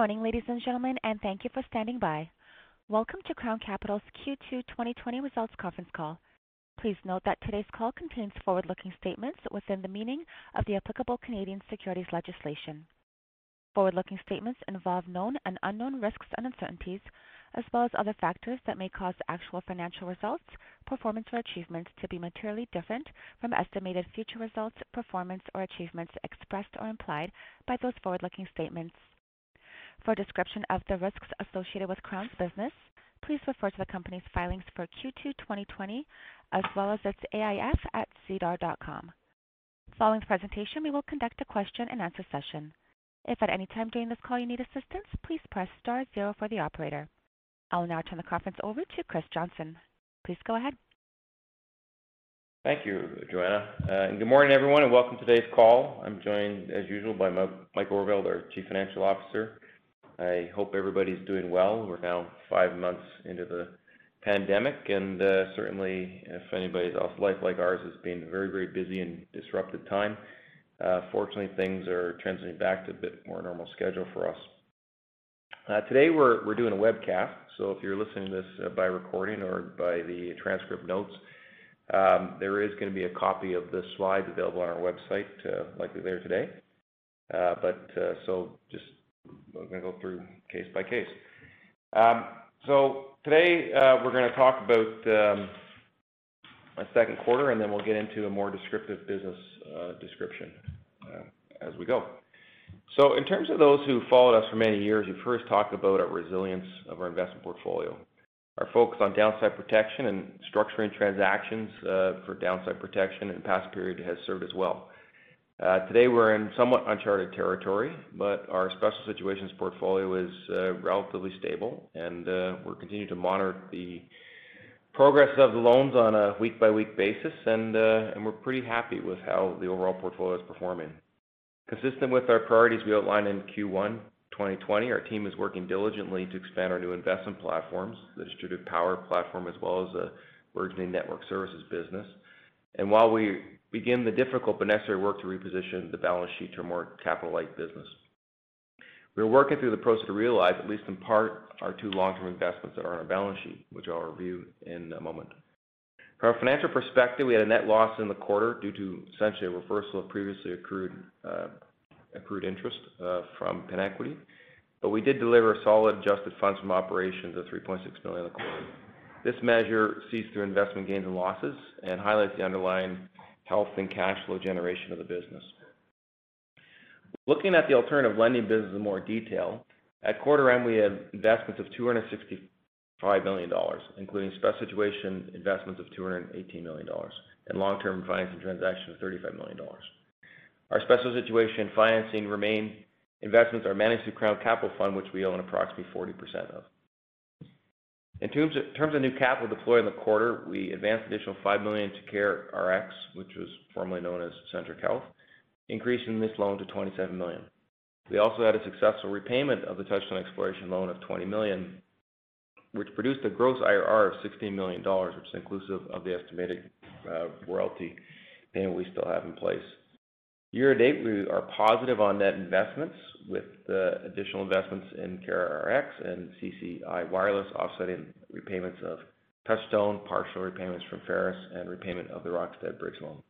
Morning, ladies and gentlemen, and thank you for standing by. Welcome to Crown Capital's Q2 2020 results conference call. Please note that today's call contains forward-looking statements within the meaning of the applicable Canadian securities legislation. Forward-looking statements involve known and unknown risks and uncertainties, as well as other factors that may cause actual financial results, performance, or achievements to be materially different from estimated future results, performance, or achievements expressed or implied by those forward-looking statements. For a description of the risks associated with Crown's business, please refer to the company's filings for Q2 2020, as well as its AIF at sedar.com. Following the presentation, we will conduct a question-and-answer session. If at any time during this call you need assistance, please press star zero for the operator. I will now turn the conference over to Chris Johnson. Please go ahead. Thank you, Joanna. Uh, good morning, everyone, and welcome to today's call. I'm joined, as usual, by Mike Overvelde, our Chief Financial Officer. I hope everybody's doing well. We're now five months into the pandemic, and uh, certainly, if anybody's else, life like ours has been a very very busy and disrupted time, uh, fortunately, things are transitioning back to a bit more normal schedule for us. Uh, today, we're we're doing a webcast, so if you're listening to this by recording or by the transcript notes, um, there is going to be a copy of the slides available on our website, likely later today. But so just we're going to go through case by case. Um, so today, uh, we're going to talk about um, our second quarter, and then we'll get into a more descriptive business uh, description um, as we go. So in terms of those who followed us for many years, you've heard us talk about our resilience of our investment portfolio. Our focus on downside protection and structuring transactions uh, for downside protection in past period has served us well. Uh, today, we're in somewhat uncharted territory, but our special situations portfolio is uh, relatively stable, and uh, we're continuing to monitor the progress of the loans on a week-by-week basis, and and we're pretty happy with how the overall portfolio is performing. Consistent with our priorities we outlined in Q1 2020, our team is working diligently to expand our new investment platforms, the distributed power platform, as well as the burgeoning network services business. And while we begin the difficult but necessary work to reposition the balance sheet to a more capital-light business. We are working through the process to realize, at least in part, our two long-term investments that are on our balance sheet, which I'll review in a moment. From a financial perspective, we had a net loss in the quarter due to essentially a reversal of previously accrued uh, accrued interest uh, from PenEquity. But we did deliver solid adjusted funds from operations of 3.6 million in the quarter. This measure sees through investment gains and losses and highlights the underlying health and cash flow generation of the business. Looking at the alternative lending business in more detail, at quarter end, we had investments of 265 million dollars, including special situation investments of 218 million dollars and long-term financing transactions of 35 million dollars. Our special situation financing remain investments are managed through Crown Capital Fund, which we own approximately 40% of. In terms of new capital deployed in the quarter, we advanced additional 5 million to CareRx, which was formerly known as Centric Health, increasing this loan to 27 million. We also had a successful repayment of the Touchstone Exploration loan of 20 million, which produced a gross IRR of 16 million dollars, which is inclusive of the estimated uh, royalty payment we still have in place. Year to date, we are positive on net investments with the additional investments in CareRx and CCI Wireless offsetting repayments of Touchstone, partial repayments from Ferus, and repayment of the Rocstead Bridge loan.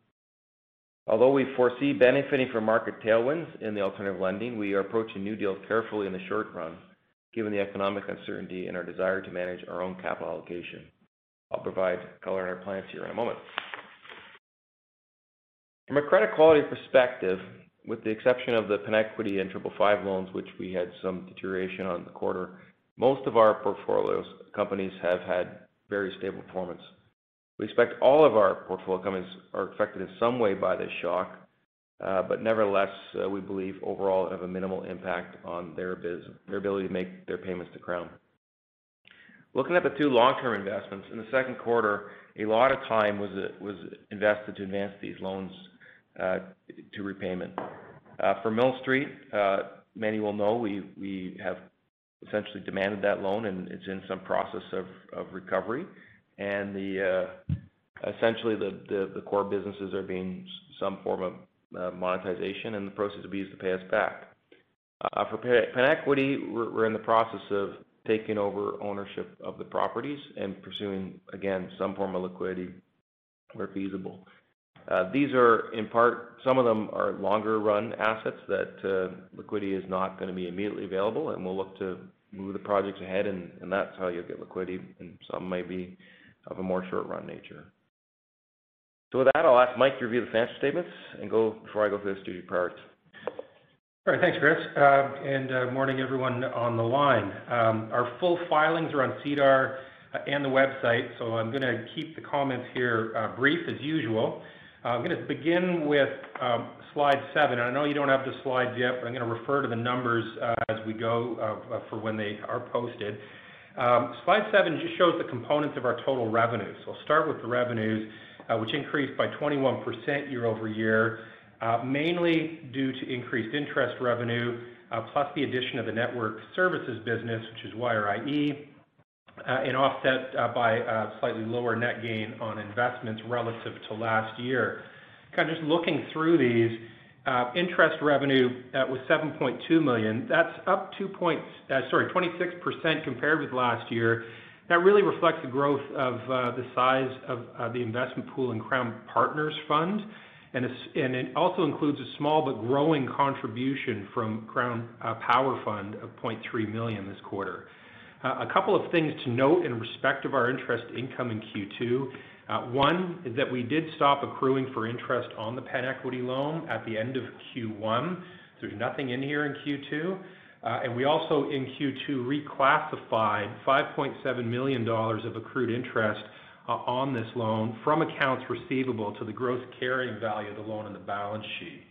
Although we foresee benefiting from market tailwinds in the alternative lending, we are approaching new deals carefully in the short run, given the economic uncertainty and our desire to manage our own capital allocation. I'll provide color on our plans here in a moment. From a credit quality perspective, with the exception of the PenEquity and 555 loans, which we had some deterioration on the quarter, most of our portfolios companies have had very stable performance. We expect all of our portfolio companies are affected in some way by this shock. Uh, but nevertheless, uh, we believe overall have a minimal impact on their ability to make their payments to Crown. Looking at the two long-term investments, in the second quarter, a lot of time was, uh, was invested to advance these loans Uh, to repayment. Uh, for Mill Street, uh, many will know we have essentially demanded that loan, and it's in some process of recovery. And the uh essentially, the core businesses are being some form of monetization, and the proceeds will be used to pay us back. For PenEquity, we're in the process of taking over ownership of the properties and pursuing, again, some form of liquidity where feasible. Uh, some of them are longer-run assets that uh, liquidity is not going to be immediately available, and we'll look to move the projects ahead, and that's how you'll get liquidity, and some may be of a more short-run nature. So with that, I'll ask Mike to review the financial statements and go before I go through the strategic priorities. All right. Thanks, Chris. Uh and uh morning, everyone on the line. Um, our full filings are on SEDAR uh, and the website, so I'm going to keep the comments here brief as usual. I'm going to begin with um, slide seven. I know you don't have the slides yet, but I'm going to refer to the numbers uh, as we go uh, for when they are posted. Um, Slide seven just shows the components of our total revenue. I'll start with the revenues, which increased by 21% year-over-year, mainly due to increased interest revenue, plus the addition of the network services business, which is WireIE, Uh, and offset uh, by a slightly lower net gain on investments relative to last year. Kind of just looking through these, interest revenue was 7.2 million. That's up 26% compared with last year. That really reflects the growth of the size of the investment pool in Crown Partners Fund, and it also includes a small but growing contribution from Crown Power Fund of 0.3 million this quarter. A couple of things to note in respect of our interest income in Q2. One is that we did stop accruing for interest on the PenEquity loan at the end of Q1. There's nothing in here in Q2. and We also, in Q2, reclassified 5.7 million dollars of accrued interest uh, on this loan from accounts receivable to the gross carrying value of the loan on the balance sheet.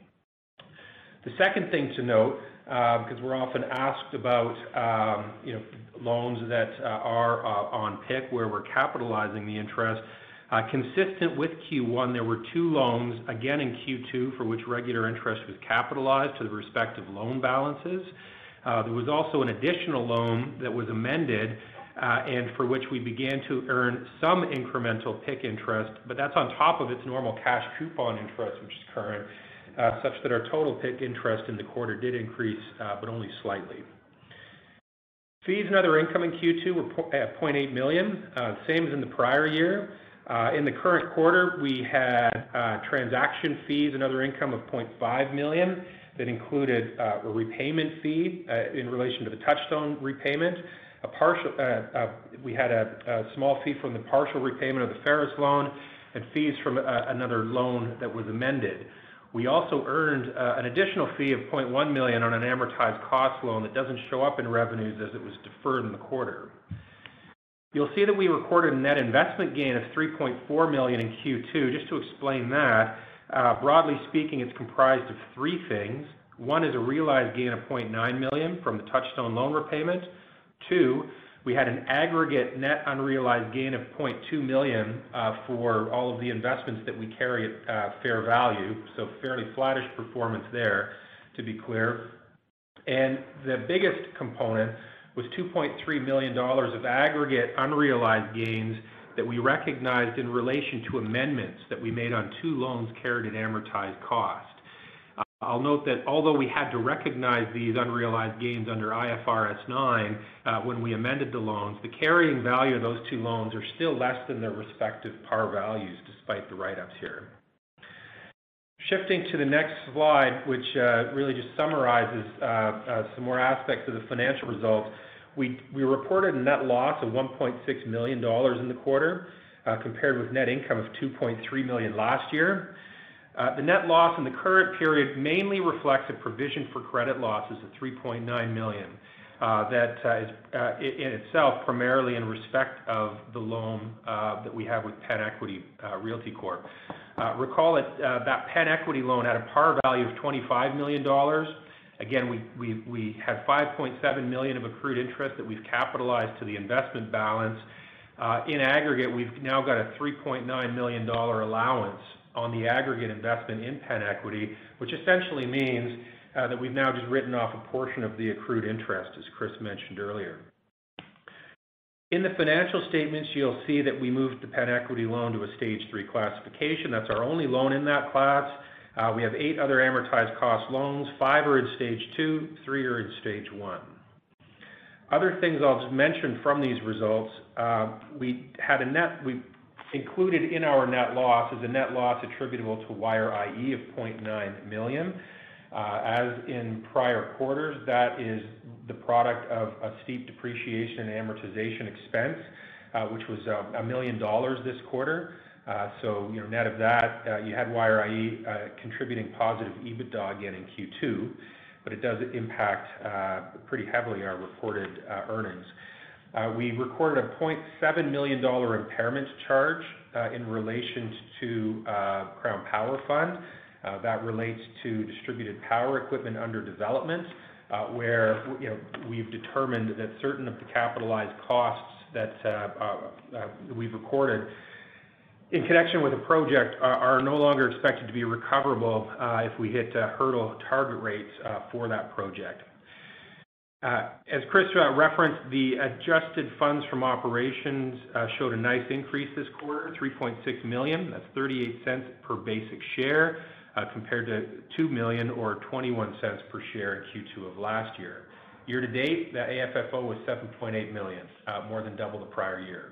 The second thing to note, uh, because we're often asked about um, loans that uh, are uh, on PIK where we're capitalizing the interest. Uh, consistent with Q1, there were two loans, again in Q2, for which regular interest was capitalized to the respective loan balances. There was also an additional loan that was amended, and for which we began to earn some incremental PIK interest, but that's on top of its normal cash coupon interest, which is current, such that our total PIK interest in the quarter did increase, but only slightly. Fees and other income in Q2 were at uh, 0.8 million, uh, same as in the prior year. Uh, in the current quarter, we had transaction fees and other income of 0.5 million that included a repayment fee in relation to the Touchstone repayment. A partial, we had a small fee from the partial repayment of the Ferus loan and fees from another loan that was amended. We also earned an additional fee of 0.1 million on an amortized cost loan that doesn't show up in revenues as it was deferred in the quarter. You'll see that we recorded a net investment gain of 3.4 million in Q2. Just to explain that, uh, broadly speaking, it's comprised of three things. One is a realized gain of 0.9 million from the Touchstone loan repayment. Two, we had an aggregate net unrealized gain of 0.2 million uh, for all of the investments that we carry at uh, fair value, so fairly flattish performance there, to be clear. And The biggest component was 2.3 million dollars of aggregate unrealized gains that we recognized in relation to amendments that we made on two loans carried at amortized cost. I'll note that although we had to recognize these unrealized gains under IFRS 9 uh, when we amended the loans, the carrying value of those two loans are still less than their respective par values, despite the write-ups here. Shifting to the next slide, which uh, really just summarizes uh, some more aspects of the financial results. We we reported a net loss of 1.6 million dollars in the quarter, compared with net income of 2.3 million last year. Uh, the net loss in the current period mainly reflects a provision for credit losses of 3.9 million. Uh, that uh, is in itself primarily in respect of the loan that we have with PenEquity Realty Corp. Recall that PenEquity loan had a par value of 25 million dollars. Again, we, we, we had 5.7 million of accrued interest that we've capitalized to the investment balance. In aggregate, we've now got a 3.9 million dollar allowance on the aggregate investment in PenEquity, which essentially means that we've now just written off a portion of the accrued interest, as Chris mentioned earlier. In the financial statements, you'll see that we moved the PenEquity loan to a Stage 3 classification. That's our only loan in that class. We have eight other amortized cost loans. Five are in Stage 2, three are in Stage 1. Other things I'll just mention from these results, uh, we had a net, we included in our net loss is a net loss attributable to WireIE of 0.9 million. Uh, as in prior quarters, that is the product of a steep depreciation and amortization expense, uh, which was uh, a 1 million dollars this quarter. So, you know, net of that, you had WireIE contributing positive EBITDA again in Q2, but it does impact uh pretty heavily our reported earnings. Uh, we recorded a 0.7 million dollar impairment charge uh, in relation to uh, Crown Power Fund. That relates to distributed power equipment under development, where you know, we've determined that certain of the capitalized costs that we've recorded in connection with the project are no longer expected to be recoverable if we hit hurdle target rates for that project. Uh, as Chris uh, referenced, the adjusted funds from operations uh, showed a nice increase this quarter, 3.6 million. That's 0.38 per basic share, compared to 2 million or 0.21 per share in Q2 of last year. Year to date, the AFFO was 7.8 million, more than double the prior year.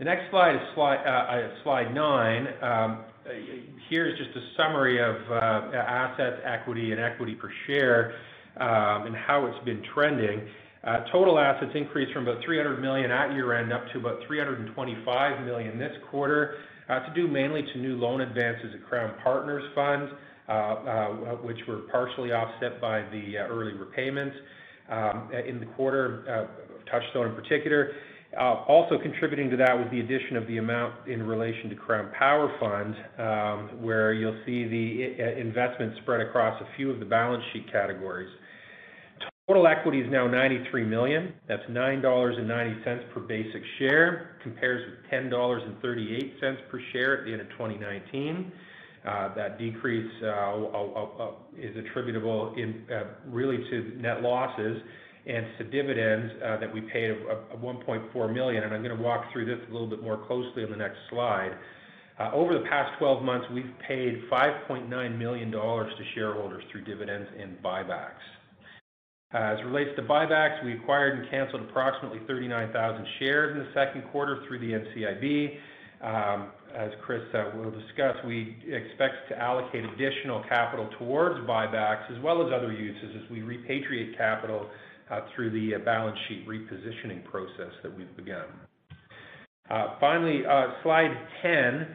The next slide is slide nine. Um, here's just a summary of assets, equity, and equity per share, Um, and how it's been trending. Uh, total assets increased from about 300 million at year-end up to about 325 million this quarter. Uh, to due mainly to new loan advances at Crown Partners Fund, uh, which were partially offset by the early repayments um, in the quarter, Touchstone in particular. Also contributing to that was the addition of the amount in relation to Crown Power Fund, um, where you'll see the investment spread across a few of the balance sheet categories. Total equity is now 93 million. That's 9.90 dollars per basic share, compares with 10.38 dollars per share at the end of 2019. Uh, that decrease uh, uh, is attributable in really to net losses and to dividends that we paid of 1.4 million. I'm going to walk through this a little bit more closely on the next slide. Over the past 12 months, we've paid 5.9 million dollars to shareholders through dividends and buybacks. Uh, as it relates to buybacks, we acquired and canceled approximately 39,000 shares in the second quarter through the NCIB. Um, as Chris uh, will discuss, we expect to allocate additional capital towards buybacks as well as other uses as we repatriate capital uh, through the balance sheet repositioning process that we've begun. Finally, slide 10.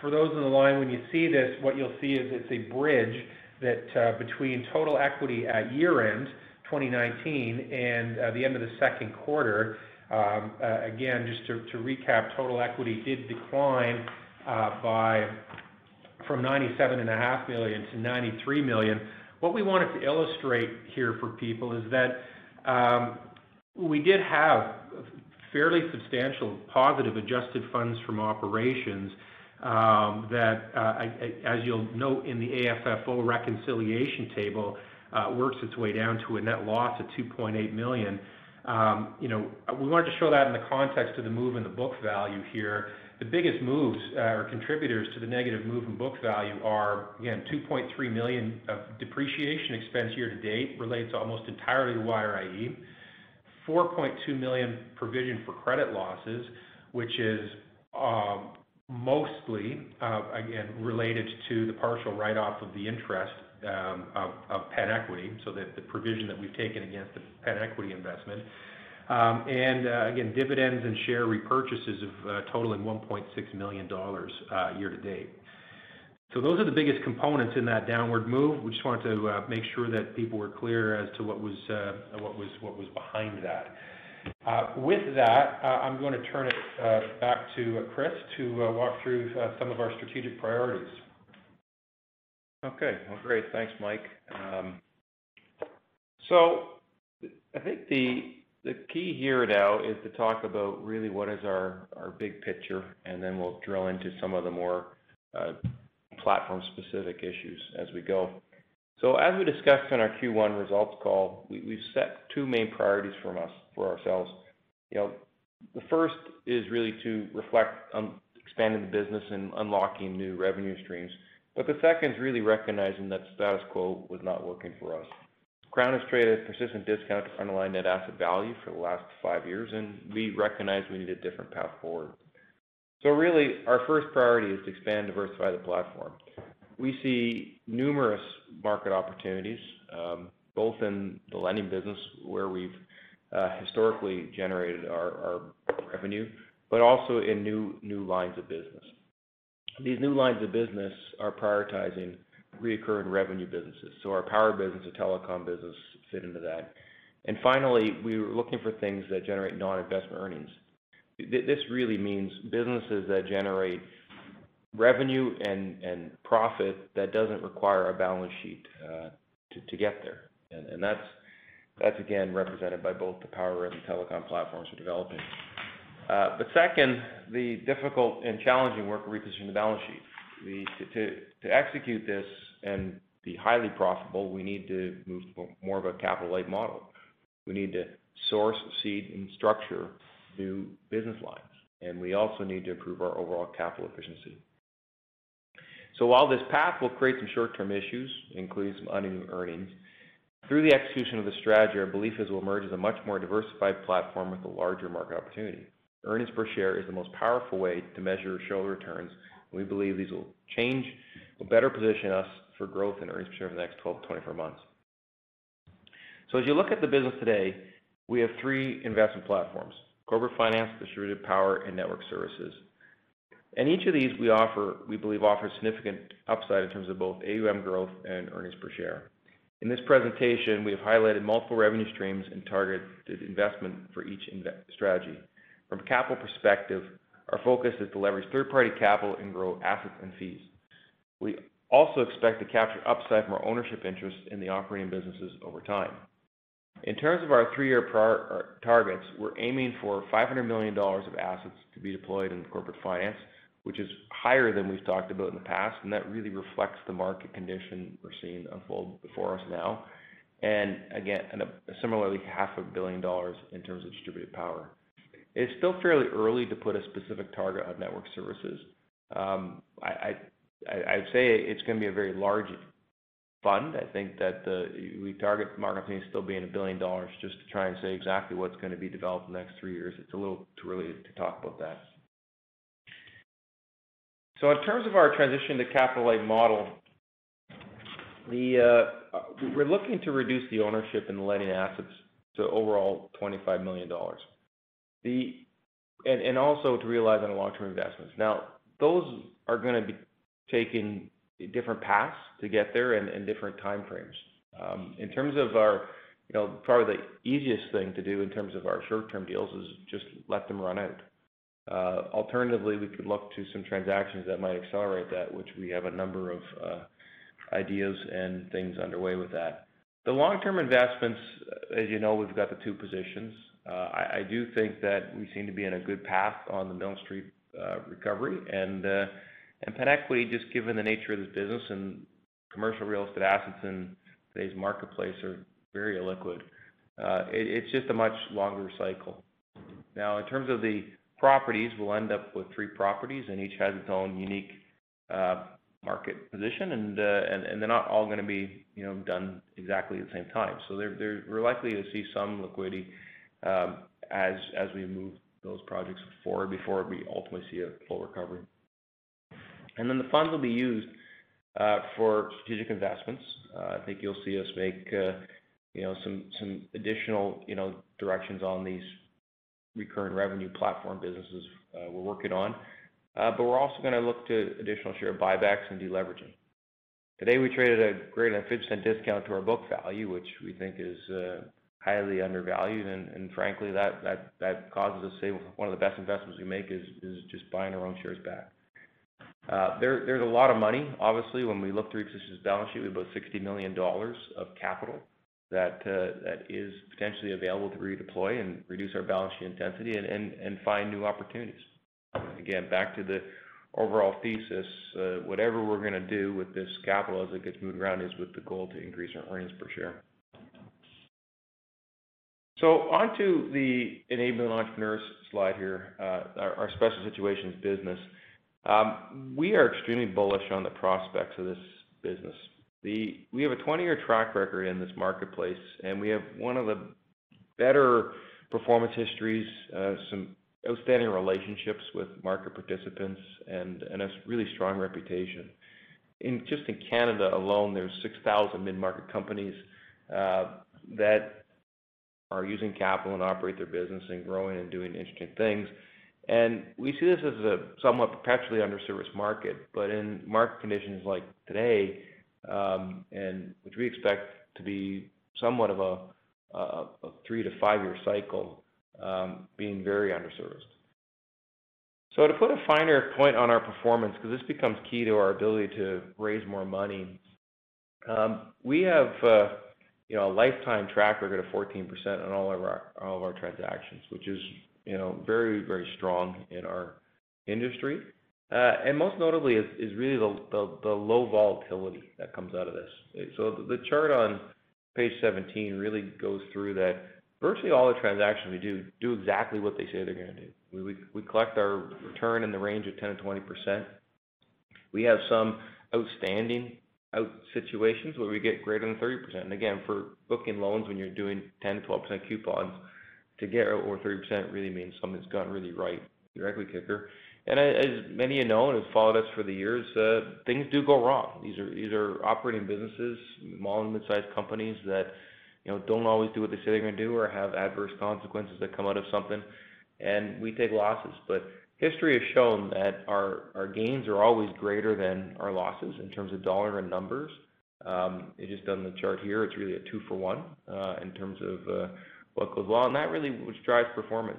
For those on the line, when you see this, what you'll see is it's a bridge that uh, between total equity at year-end 2019 and uh, the end of the second quarter. Um, uh, again, just to recap, total equity did decline by from 97.5 million to 93 million. What we wanted to illustrate here for people is that um, we did have fairly substantial positive adjusted funds from operations Um, that, uh, as you'll note in the AFFO reconciliation table, uh, works its way down to a net loss of 2.8 million. Um, you know, We wanted to show that in the context of the move in the book value here. The biggest moves uh, or contributors to the negative move in book value are, again, 2.3 million of depreciation expense year to date, relates almost entirely to WireIE. 4.2 million provision for credit losses, which is um, mostly, uh, again, related to the partial write-off of the interest um, of PenEquity, so the provision that we've taken against the PenEquity investment. Um, and uh, again, dividends and share repurchases of uh, totaling 1.6 million dollars year to date. So those are the biggest components in that downward move. We just wanted to make sure that people were clear as to what was behind that. Uh, with that, uh, I'm going to turn it uh, back to Chris to walk through some of our strategic priorities. Okay. Well, great. Thanks, Mike. Um, so I think the key here now is to talk about really what is our big picture, and then we'll drill into some of the more platform-specific issues as we go. So as we discussed in our Q1 results call, we've set two main priorities for ourselves. You know, the first is really to reflect on expanding the business and unlocking new revenue streams. But the second is really recognizing that status quo was not working for us. Crown has traded a persistent discount to underlying net asset value for the last five years, and we recognize we need a different path forward. So really, our first priority is to expand and diversify the platform. We see numerous market opportunities, um, both in the lending business, where we've Uh, historically generated our revenue, but also in new lines of business. These new lines of business are prioritizing recurring revenue businesses. So our power business, the telecom business fit into that. And finally, we were looking for things that generate non-investment earnings. This really means businesses that generate revenue and profit that doesn't require a balance sheet uh, to get there. And that's again represented by both the power and telecom platforms we're developing. Uh, but second, the difficult and challenging work of repositioning the balance sheet. To execute this and be highly profitable, we need to move more of a capital-light model. We need to source, seed, and structure new business lines, and we also need to improve our overall capital efficiency. So while this path will create some short-term issues, including some uneven earnings, through the execution of the strategy, our belief is we'll emerge as a much more diversified platform with a larger market opportunity. Earnings per share is the most powerful way to measure shareholder returns, and we believe these will change, will better position us for growth in earnings per share over the next 12 to 24 months. So as you look at the business today, we have three investment platforms: corporate finance, distributed power, and network services. And each of these we offer, we believe, offers significant upside in terms of both AUM growth and earnings per share. In this presentation, we have highlighted multiple revenue streams and targeted investment for each strategy. From a capital perspective, our focus is to leverage third-party capital and grow assets and fees. We also expect to capture upside from our ownership interest in the operating businesses over time. In terms of our three-year uh, targets, we're aiming for 500 million dollars of assets to be deployed in corporate finance, which is higher than we've talked about in the past, and that really reflects the market condition we're seeing unfold before us now. And again, similarly, half a billion dollars in terms of distributed power. It's still fairly early to put a specific target on network services. Um, I'd say it's gonna be a very large fund. I think that we target market opportunity still being a 1 billion dollars, just to try and say exactly what's gonna be developed in the next three years. It's a little too early to talk about that. So in terms of our transition to capital-light model, uh, we're looking to reduce the ownership in the lending assets to overall 25 million dollars. And also to realize on long-term investments. Now, those are gonna be taking different paths to get there and different time frames. Um, in terms of our, you know, probably the easiest thing to do in terms of our short-term deals is just let them run out. Uh, alternatively, we could look to some transactions that might accelerate that, which we have a number of uh, ideas and things underway with that. The long-term investments, uh, as you know, we've got the two positions. I do think that we seem to be in a good path on the Mill Street recovery. And PenEquity, just given the nature of this business and commercial real estate assets in today's marketplace, are very illiquid. It's just a much longer cycle. Now, in terms of the properties, we'll end up with three properties, and each has its own unique uh, market position, uh, and they're not all gonna be, you know, done exactly at the same time. So we're likely to see some liquidity um, as we move those projects forward before we ultimately see a full recovery. And then the funds will be used uh, for strategic investments. I think you'll see us make, some additional, directions on these recurring revenue platform businesses uh, we're working on. Uh, but we're also gonna look to additional share buybacks and deleveraging. Today, we traded a greater than 50% discount to our book value, which we think is uh, highly undervalued, and frankly, that causes us to say one of the best investments we make is just buying our own shares back. There's a lot of money, obviously, when we look through Reposition's balance sheet, we have about 60 million dollars of capital Uh, that is potentially available to redeploy and reduce our balance sheet intensity and find new opportunities. Again, back to the overall thesis, uh, whatever we're going to do with this capital as it gets moved around is with the goal to increase our earnings per share. So, onto the enabling entrepreneurs slide here, uh, our special situations business. Um, we are extremely bullish on the prospects of this business. We have a 20-year track record in this marketplace, and we have one of the better performance histories, uh, some outstanding relationships with market participants, and a really strong reputation. Just in Canada alone, there's 6,000 mid-market companies uh, that are using capital and operate their business and growing and doing interesting things. And we see this as a somewhat perpetually underserviced market. But in market conditions like today, Um, which we expect to be somewhat of a three to five-year cycle, um, being very underserviced. So to put a finer point on our performance, because this becomes key to our ability to raise more money, um, we have uh, you know, a lifetime track record of 14% on all of our transactions, which is you know, very, very strong in our industry. Uh, and most notably is really the low volatility that comes out of this. So the chart on page 17 really goes through that virtually all the transactions we do do exactly what they say they're going to do. We collect our return in the range of 10%-20%. We have some outstanding situations where we get greater than 30%. And Again, for booking loans, when you're doing 10%-12% coupons, to get over 30% really means something's gone really right, your equity kicker. And as many of you know, and have followed us for the years, uh, things do go wrong. These are operating businesses, small and mid-sized companies that don't always do what they say they're going to do or have adverse consequences that come out of something, and we take losses. But history has shown that our gains are always greater than our losses in terms of dollar and numbers. Um, it's just on the chart here, it's really a two for one uh, in terms of uh, what goes well, and that really which drives performance.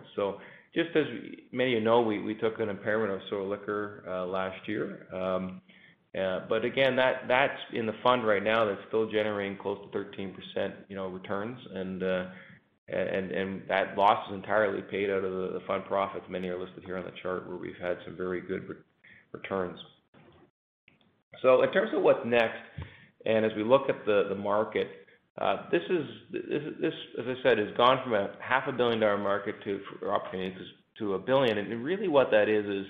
Just as many of you know, we took an impairment of Solo Liquor uh, last year. Um, uh, but again, that's in the fund right now that's still generating close to 13% you know, returns, uh, and that loss is entirely paid out of the fund profits. Many are listed here on the chart where we've had some very good returns. So in terms of what's next, and as we look at the market, this, as I said, has gone from a half a billion dollar market for opportunities to 1 billion. Really what that is is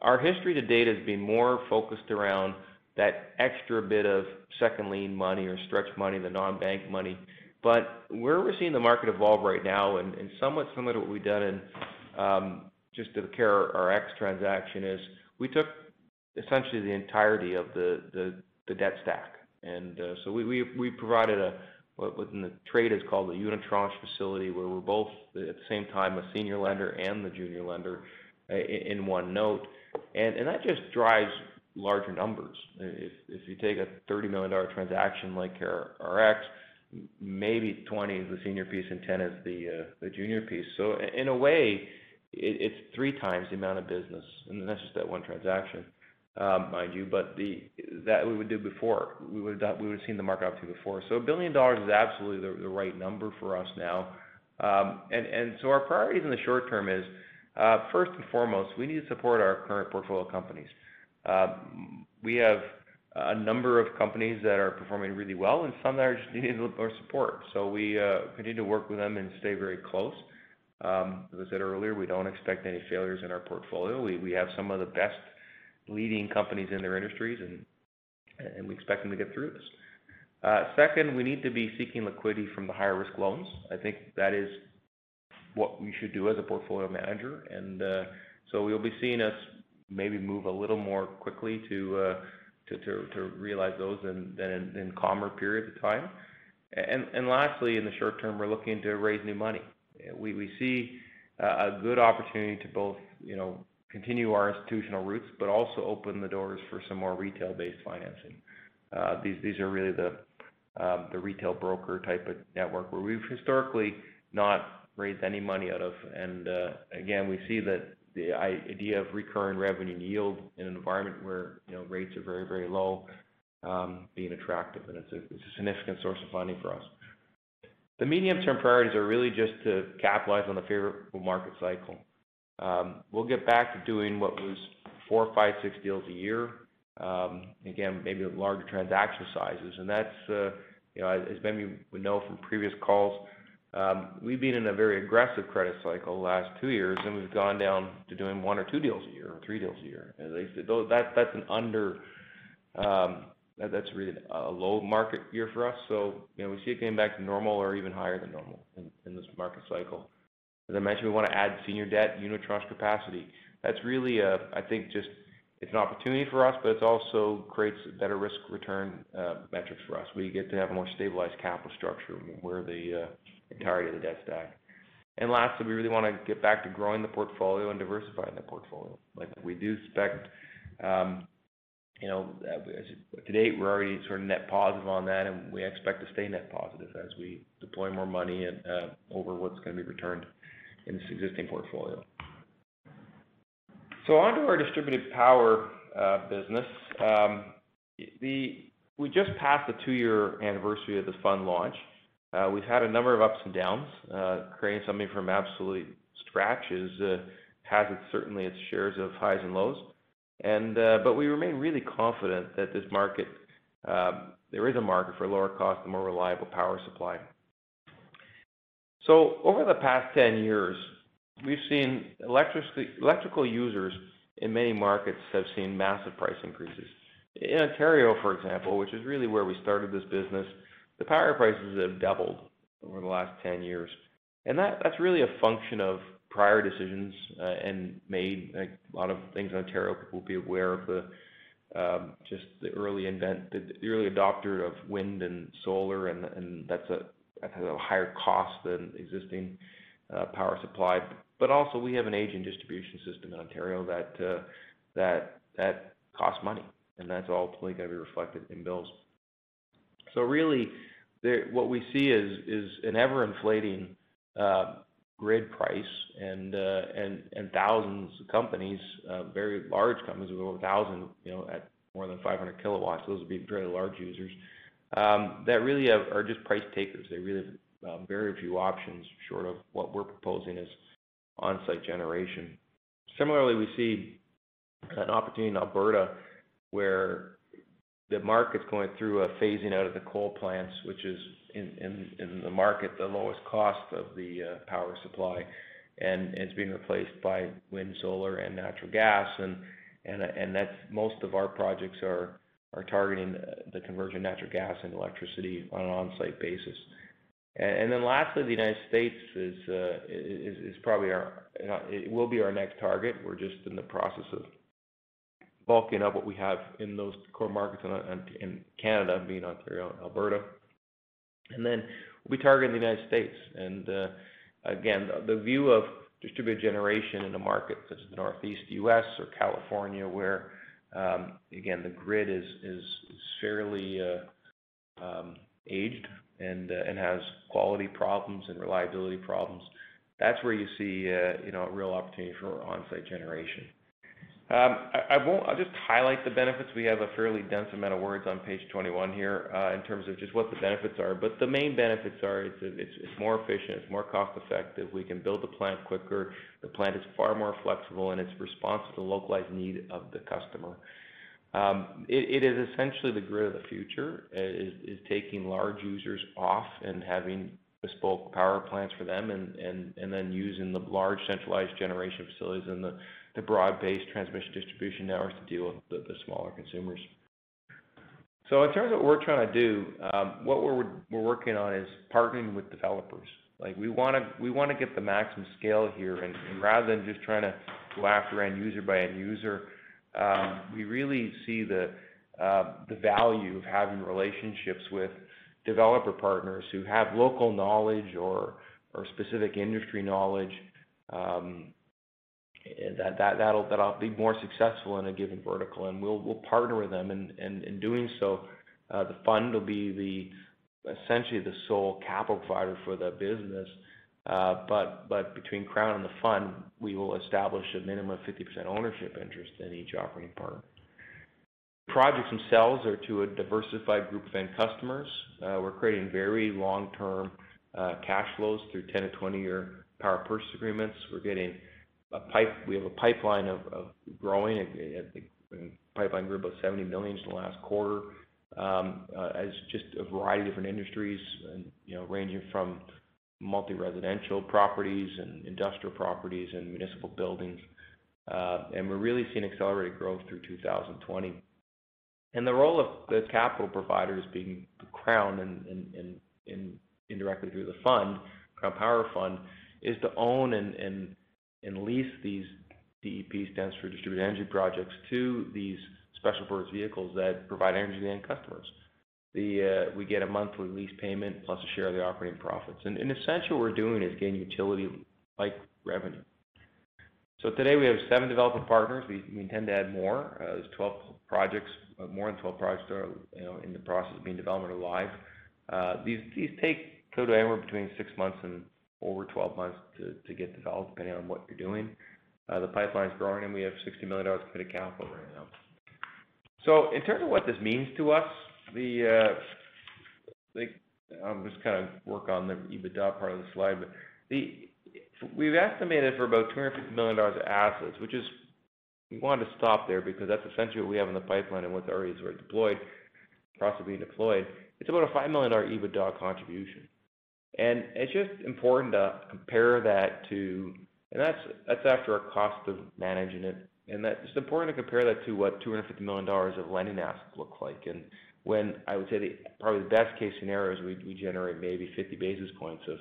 our history to date has been more focused around that extra bit of second lien money or stretch money, the non-bank money. But where we're seeing the market evolve right now, and somewhat similar to what we've done in just the CareRx transaction, is we took essentially the entirety of the debt stack. And uh, so we we we provided what the trade is called a unitranche facility, where we're both, at the same time, a senior lender and the junior lender uh, in one note. And, and that just drives larger numbers. If if you take a 30 million dollar transaction like CareRx, maybe 20 is the senior piece and 10 is the uh, junior piece. So in a way, it's three times the amount of business, and that's just that one transaction, Um, mind you, but the that we would do before. We would've seen the market opportunity before. So a 1 billion dollars is absolutely the the right number for us now. Um, and and so our priorities in the short term is, uh, first and foremost, we need to support our current portfolio companies. Um, we have a number of companies that are performing really well and some that are just needing a little more support. So we uh, continue to work with them and stay very close. Um, as I said earlier, we don't expect any failures in our portfolio. We, We have some of the best leading companies in their industries, and we expect them to get through this. Uh, second, we need to be seeking liquidity from the higher risk loans. I think that is what we should do as a portfolio manager. And uh, so you'll be seeing us maybe move a little more quickly to uh, to to realize those than in calmer periods of time. And, and lastly, in the short term, we're looking to raise new money. We see uh, a good opportunity to both continue our institutional roots, but also open the doors for some more retail-based financing. Uh, these these are really the um, the retail broker type of network, where we've historically not raised any money out of. And uh, again, we see that the idea of recurring revenue yield in an environment where, you know, rates are very, very low, um, being attractive, and it's a significant source of funding for us. The medium-term priorities are really just to capitalize on the favorable market cycle. Um, we'll get back to doing what was four, five, six deals a year. Um, again, maybe larger transaction sizes. And that's, uh, you know, as many would know from previous calls, um, we've been in a very aggressive credit cycle the last two years, and we've gone down to doing one or two deals a year or three deals a year. Though that That's an under, um, that, that's really a low market year for us. So, you know, we see it getting back to normal or even higher than normal in this market cycle. As I mentioned, we wanna add senior debt unitranche capacity. That's really, uh, I think just it's an opportunity for us, but it also creates better risk-return uh, metrics for us. We get to have a more stabilized capital structure where the uh, entirety of the debt stack. And lastly, we really wanna get back to growing the portfolio and diversifying the portfolio. Like we do expect, um, you know, to date, we're already sort of net positive on that, and we expect to stay net positive as we deploy more money and over what's gonna be returned in this existing portfolio. So on to our distributed power uh, business. Um, we just passed the two-year anniversary of the fund launch. Uh, we've had a number of ups and downs. Uh, creating something from absolute scratch has certainly its shares of highs and lows. But we remain really confident that this market, um, there is a market for lower cost and more reliable power supply. So over the past 10 years, we've seen electrical users in many markets have seen massive price increases. In Ontario, for example, which is really where we started this business, the power prices have doubled over the last 10 years. And that's really a function of prior decisions uh, and made a lot of things in Ontario. People will be aware of um, just the early invent the the early adopter of wind and solar, and that's a higher cost than existing uh, power supply. But also we have an aging distribution system in Ontario that uh, that that costs money, and that's ultimately gonna be reflected in bills. So really, what we see is is an ever-inflating uh, grid price and and and thousands of companies, very large companies with over a 1,000, you know, at more than 500 kW, those would be very large users, Um, that really are just price takers. They really have um, very few options short of what we're proposing as on-site generation. Similarly, we see an opportunity in Alberta, where the market's going through a phasing out of the coal plants, which is in the market, the lowest cost of the uh, power supply, and it's being replaced by wind, solar, and natural gas. and and, And that's most of our projects are targeting uh, the conversion of natural gas and electricity on an on-site basis. And then lastly, the United States is uh, probably our, uh, it will be our next target. We're just in the process of bulking up what we have in those core markets in Canada, being Ontario and Alberta. And then we'll be targeting the United States. And uh, again, the view of distributed generation in a market such as the Northeast U.S. or California, where Um, again, the grid is fairly uh, um, aged uh, and has quality problems and reliability problems, that's where you see uh, you know, a real opportunity for on-site generation. Um, I'll just highlight the benefits. We have a fairly dense amount of words on page 21 here uh, in terms of just what the benefits are. But the main benefits are it's it's more efficient, it's more cost-effective. We can build the plant quicker. The plant is far more flexible, and it's responsive to the localized need of the customer. Um, it is essentially the grid of the future, uh, is taking large users off and having bespoke power plants for them and and then using the large centralized generation facilities and the broad-based transmission distribution networks to deal with the the smaller consumers. So in terms of what we're trying to do, um, what we're we're working on is partnering with developers. Like, we wanna we want to get the maximum scale here. And rather than just trying to go after end user by end user, um, we really see the uh, the value of having relationships with developer partners who have local knowledge or specific industry knowledge, um, Eh, that'll that'll be more successful in a given vertical. And we'll we'll partner with them. and and In doing so, uh, the fund will be the essentially the sole capital provider for the business. Uh, but but between Crown and the fund, we will establish a minimum of 50% ownership interest in each operating partner. Projects themselves are to a diversified group of end customers. Uh, we're creating very long-term cash flows through 10 to 20-year power purchase agreements. We have a pipe we have a pipeline of growing. The pipeline grew about 70 million in the last quarter, as just a variety of different industries and, you know, ranging from multi-residential properties and industrial properties and municipal buildings. Uh and we're really seeing accelerated growth through 2020. And The role of the capital providers being the Crown and indirectly through the fund, Crown Power Fund, is to own and lease these DEP, stands for Distributed Energy Projects, to these special purpose vehicles that provide energy to the end customers. Uh, we get a monthly lease payment plus a share of the operating profits. And in essentially what we're doing is getting utility-like revenue. So today we have seven developer partners. We intend to add more. Uh, there's 12 projects, uh, more than 12 projects are, you know, in the process of being developed or live. These could anywhere between six months and over 12 months to get developed, depending on what you're doing. Uh, the pipeline's growing, and we have 60 million dollars committed capital right now. So in terms of what this means to us, the, uh, like, I'm just kind of work on the EBITDA part of the slide. but the We've estimated for about 250 million dollars of assets, which is. We wanted to stop there because that's essentially what we have in the pipeline and what's already sort of deployed, being deployed. It's about a 5 million dollar EBITDA contribution. And it's just important to compare that to. And that's that's after our cost of managing it. And that it's important to compare that to what 250 million dollars of lending assets look like. And when I would say the, probably the best case scenario is we generate maybe 50 basis points of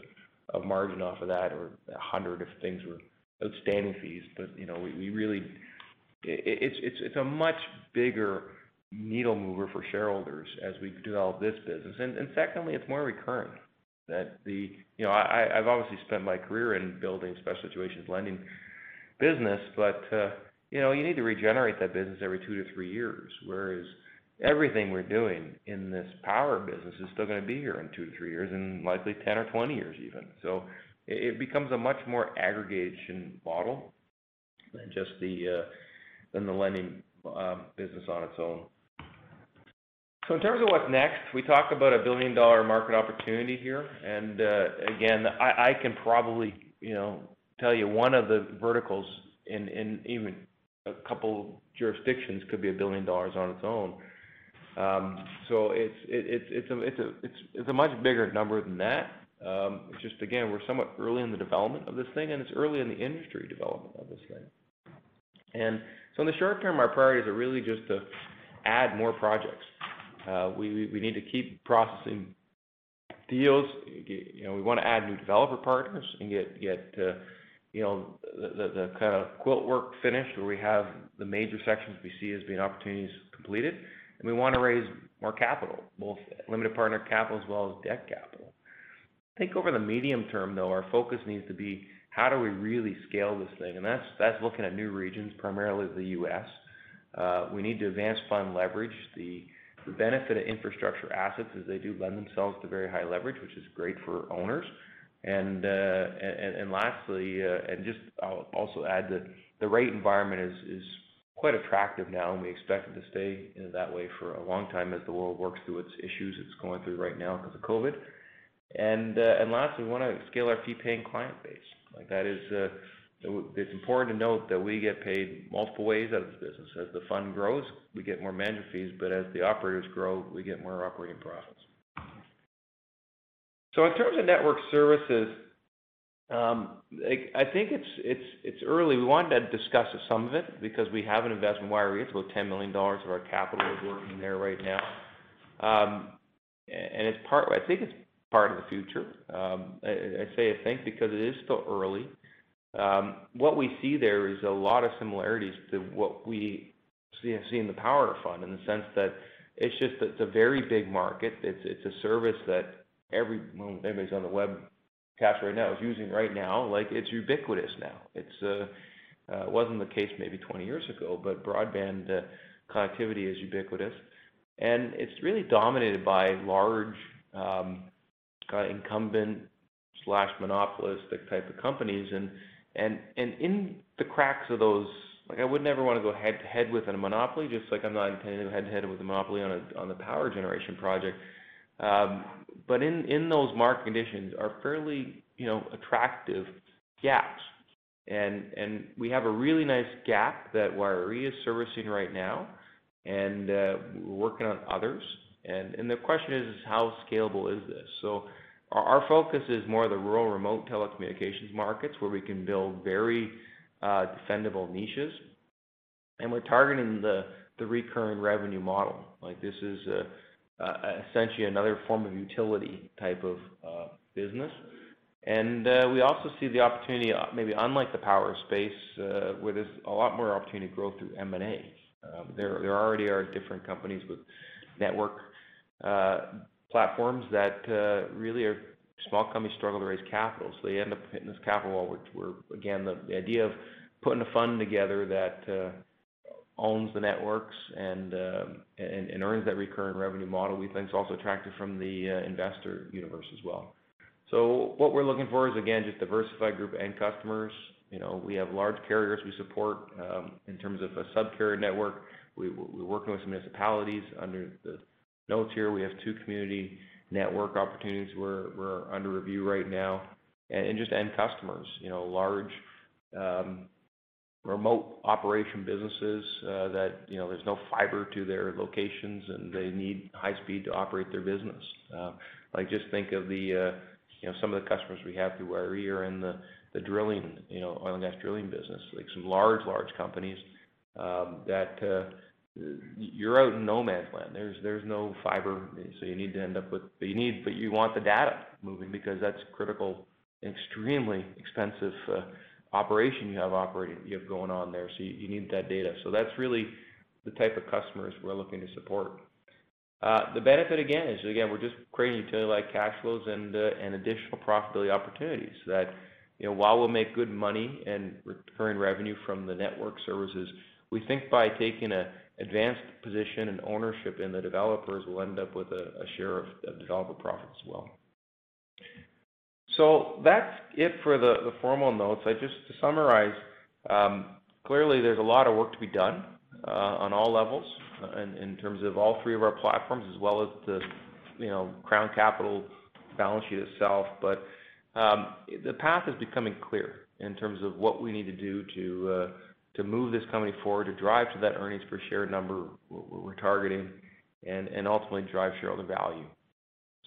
of margin off of that or 100 if things were outstanding fees. But you know, we really. It's a much bigger needle mover for shareholders as we develop this business. And and secondly, it's more recurring. That the you know, I I've obviously spent my career in building special situations lending business, but uh, you know, you need to regenerate that business every two to three years, whereas everything we're doing in this power business is still gonna be here in two to three years and likely 10 or 20 years even. So it becomes a much more aggregation model than just the uh, than the lending business on its own. So in terms of what's next, we talk about a billion-dollar market opportunity here. And uh, again, I can probably, you know, tell you one of the verticals in in even a couple jurisdictions could be a 1 billion dollars on its own. Um, so it's it's it's a it's a it's it's a much bigger number than that. It's just again, we're somewhat early in the development of this thing, and it's early in the industry development of this thing. And so in the short term, our priorities are really just to add more projects. Uh, we need to keep processing deals. You know, we wanna add new developer partners and get uh, you know, the kind of quilt work finished, where we have the major sections we see as being opportunities completed. And we wanna raise more capital, both limited partner capital as well as debt capital. I think over the medium term, though, our focus needs to be how do we really scale this thing? And that's that's looking at new regions, primarily the U.S. Uh, we need to advance fund leverage. The benefit of infrastructure assets is they do lend themselves to very high leverage, which is great for owners. And uh, lastly, uh, and just I'll also add that the rate environment is quite attractive now, and we expect it to stay in that way for a long time as the world works through its issues it's going through right now because of COVID. And uh, lastly, we wanna scale our fee-paying client base. Like, that is, it's important to note that we get paid multiple ways out of this business. As the fund grows, we get more management fees, but as the operators grow, we get more operating profits. So in terms of network services, um, I think it's early. We wanted to discuss some of it because we have an investment Reuse. It's about 10 million dollars of our capital is working there right now. Um, and I think it's part of the future. Um, I say I think because it is still early. Um, what we see there is a lot of similarities to what we see in the power fund, in the sense that it's just it's a very big market. It's it's a service that well, everybody's on the webcast right now is using right now. Like, it's ubiquitous now. Uh, uh, it wasn't the case maybe 20 years ago, but broadband uh, connectivity is ubiquitous. And it's really dominated by large um, kind of incumbent slash monopolistic type of companies, and and and in the cracks of those, like I would never want to go head to head with a monopoly, just like I'm not intending to go head to head with a monopoly on a on the power generation project. Um, but in in those market conditions are fairly you know attractive gaps, and and we have a really nice gap that Wairee is servicing right now, and uh, we're working on others. And and the question is, is how scalable is this? So our focus is more the rural remote telecommunications markets where we can build very uh, defendable niches. And we're targeting the, recurring revenue model. Like this is essentially another form of utility type of uh, business. And uh, we also see the opportunity, maybe unlike the power space, where there's a lot more opportunity to grow through M&A. Um, there, already are different companies with network platforms that uh, really are small companies struggle to raise capital, so they end up hitting this capital wall. Which we're again the, the idea of putting a fund together that uh, owns the networks and, uh, and, and earns that recurring revenue model. We think is also attractive from the investor universe as well. So what we're looking for is again just diversified group end customers. You know, we have large carriers we support um, in terms of a sub-carrier network. We, we're working with some municipalities under the notes here. We have two community network opportunities we're, under review right now, and, just end customers, you know, large um, remote operation businesses uh, that, you know, there's no fiber to their locations and they need high speed to operate their business. Uh, like just think of the, uh, you know, some of the customers we have through Wairee are in the, the drilling, you know, oil and gas drilling business, like some large, large companies um, that uh, you're out in no man's land. There's there's no fiber, so you need to end up with but you need but you want the data moving because that's critical, extremely expensive uh, operation you have operating you have going on there. So you, you need that data. So that's really the type of customers we're looking to support. Uh, the benefit again is again we're just creating utility-like cash flows and uh, and additional profitability opportunities that you know while we'll make good money and recurring revenue from the network services, we think by taking a advanced position and ownership in the developers will end up with a, a share of, of, developer profits as well. So that's it for the, the formal notes. I just to summarize, um, clearly there's a lot of work to be done uh, on all levels uh, in, in, terms of all three of our platforms as well as the you know Crown Capital balance sheet itself. But um, the path is becoming clear in terms of what we need to do to uh, to move this company forward, to drive to that earnings per share number we're targeting, and, ultimately drive shareholder value.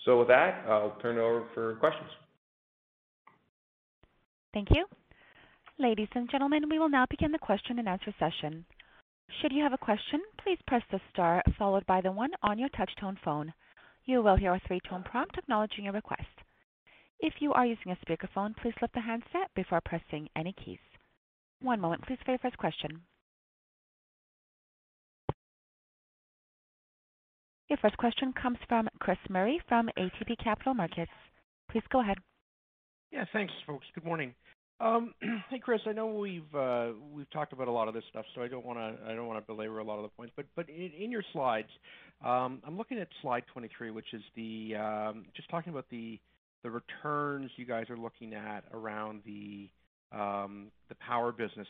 So with that, I'll turn it over for questions. Thank you. Ladies and gentlemen, we will now begin the question and answer session. Should you have a question, please press the star followed by the one on your touch-tone phone. You will hear a three-tone prompt acknowledging your request. If you are using a speakerphone, please lift the handset before pressing any keys. One moment, please, for your first question. Your first question comes from Chris Murray from ATB Capital Markets. Please go ahead. Yeah, thanks, folks. Good morning. Um, hey, Chris, I know we've uh, we've talked about a lot of this stuff, so I don't to belabor a lot of the points. But in, your slides, um, I'm looking at slide 23, which is um, just talking about the returns you guys are looking at around the the power business.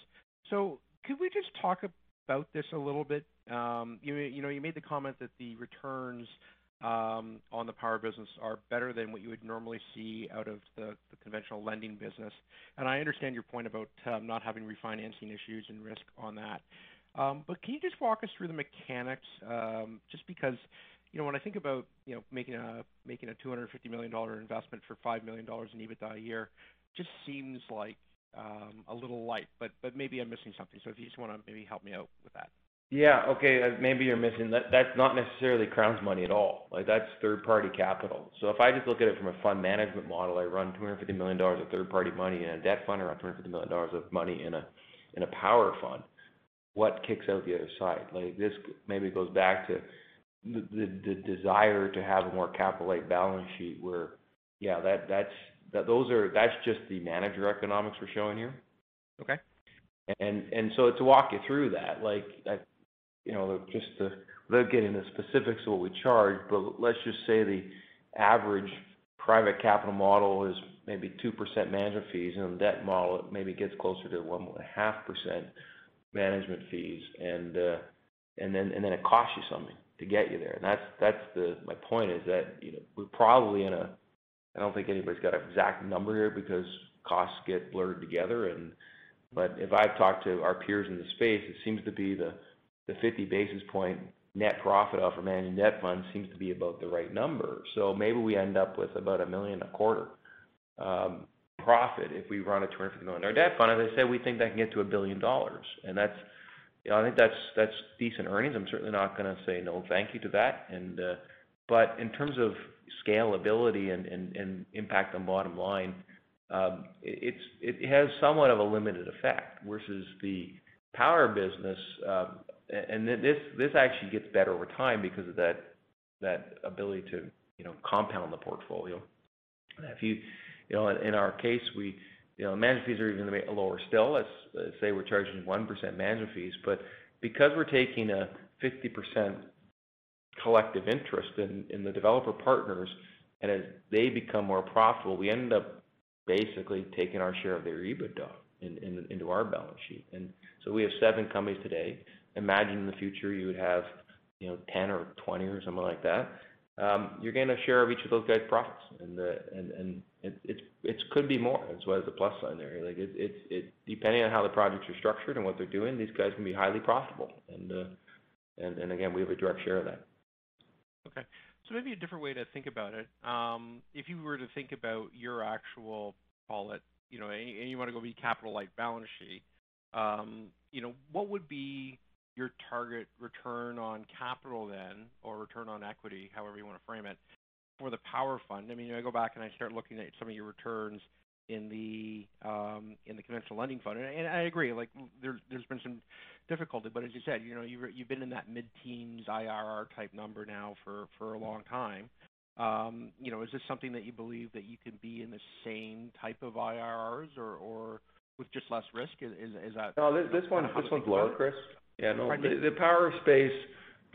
So could we just talk about this a little bit? Um, you, know, you made the comment that the returns um, on the power business are better than what you would normally see out of the, conventional lending business. And I understand your point about um, not having refinancing issues and risk on that. Um, but can you just walk us through the mechanics? Um, just because, you know, when I think about you know making a making a 250 million dollar investment for five million dollars in EBITDA a year, just seems like um, a little light, but but maybe I'm missing something. So if you just want to maybe help me out with that. Yeah. Okay. Uh, maybe you're missing that. That's not necessarily Crown's money at all. Like that's third-party capital. So if I just look at it from a fund management model, I run 250 million dollars of third-party money in a debt fund, around 250 million dollars of money in a in a power fund. What kicks out the other side? Like this maybe goes back to the, desire to have a more capital-light balance sheet, where yeah, that that's that's just the manager economics we're showing here. Okay. And and so to walk you through that, like you know, just to without getting the specifics of what we charge, but let's just say the average private capital model is maybe 2% management fees, and the debt model, it maybe gets closer to 1.5% management fees. Uh, and then it costs you something to get you there. And that's my point, is that, you know, we're probably in a... I don't think anybody's got an exact number here because costs get blurred together. And but if I've talked to our peers in the space, it seems to be the the 50 basis point net profit off of managing debt fund seems to be about the right number. So maybe we end up with about a 1 million a quarter um, profit if we run a 250 million dollar debt fund. As I said, we think that can get to a 1 billion dollars, and that's, you know, I think that's that's decent earnings. I'm certainly not gonna say no thank you to that. Uh, But in terms of scalability and impact on bottom line, um, it has somewhat of a limited effect versus the power business. Um, and this actually gets better over time because of that ability to, you know, compound the portfolio. If you know, in our case, we, you know, management fees are even lower still. Let's say we're charging 1% management fees, but because we're taking a 50% collective interest in in the developer partners, and as they become more profitable, we end up basically taking our share of their EBITDA into our balance sheet. And so we have seven companies today. Imagine in the future, you would have, you know, 10 or 20 or something like that. Um, you're getting a share of each of those guys' profits, and the, and and it could be more, as well as the plus sign there. Like, it, it it depending on how the projects are structured and what they're doing, these guys can be highly profitable. and uh, and And again, we have a direct share of that. Okay. So maybe a different way to think about it. Um, if you were to think about your actual, call it, you know, and you want to go be capital light balance sheet, um, you know, what would be your target return on capital then, or return on equity, however you want to frame it, for the power fund? I mean, I go back and I start looking at some of your returns in the um, in the conventional lending fund. And I agree, like, there's been some difficulty, but as you said, you know, you've you've been in that mid-teens IRR type number now for for a long time. Um, you know, is this something that you believe that you can be in the same type of IRRs or or with just less risk? Is is that- No, this one, this one's lower, Chris. Yeah, no, the power space,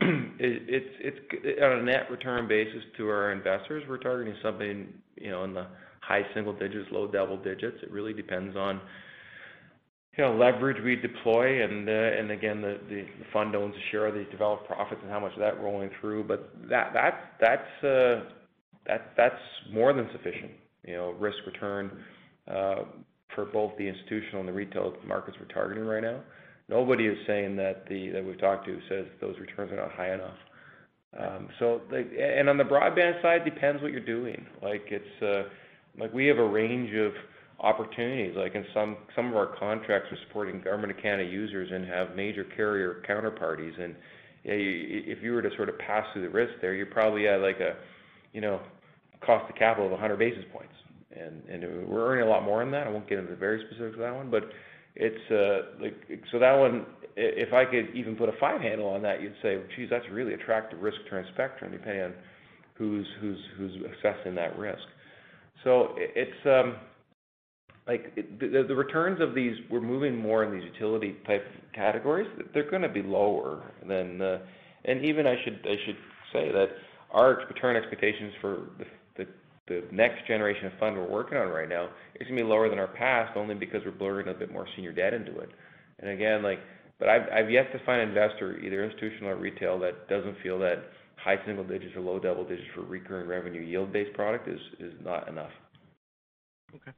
it's it's on a net return basis to our investors, we're targeting something, you know, in the high single digits, low double digits. It really depends on, you know, leverage we deploy, and uh, again, the fund owns a share of the developed profits and how much of that rolling through. But uh, that's more than sufficient, you know, risk return uh, for both the institutional and the retail markets we're targeting right now. Nobody is saying that we've talked to says those returns are not high enough. Um, so, like, and on the broadband side, depends what you're doing. Like, it's like we have a range of opportunities, like in some some of our contracts are supporting Government of Canada users and have major carrier counterparties. And if you were to sort of pass through the risk there, you're probably at, like, a, you know, cost of capital of 100 basis points. And and we're earning a lot more than that. I won't get into the very specifics of that one, but it's uh like... So that one, if I could even put a five handle on that, you'd say, "Geez, that's really attractive risk return spectrum," depending on who's who's who's assessing that risk. So it's um, like the returns of these, we're moving more in these utility type categories. They're gonna be lower than. Uh, and even I should say that our return expectations for the next generation of fund we're working on right now is gonna be lower than our past, only because we're blurring a bit more senior debt into it. And again, like, but I've yet to find an investor, either institutional or retail, that doesn't feel that high single digits or low double digits for recurring revenue yield-based product is not enough. Okay.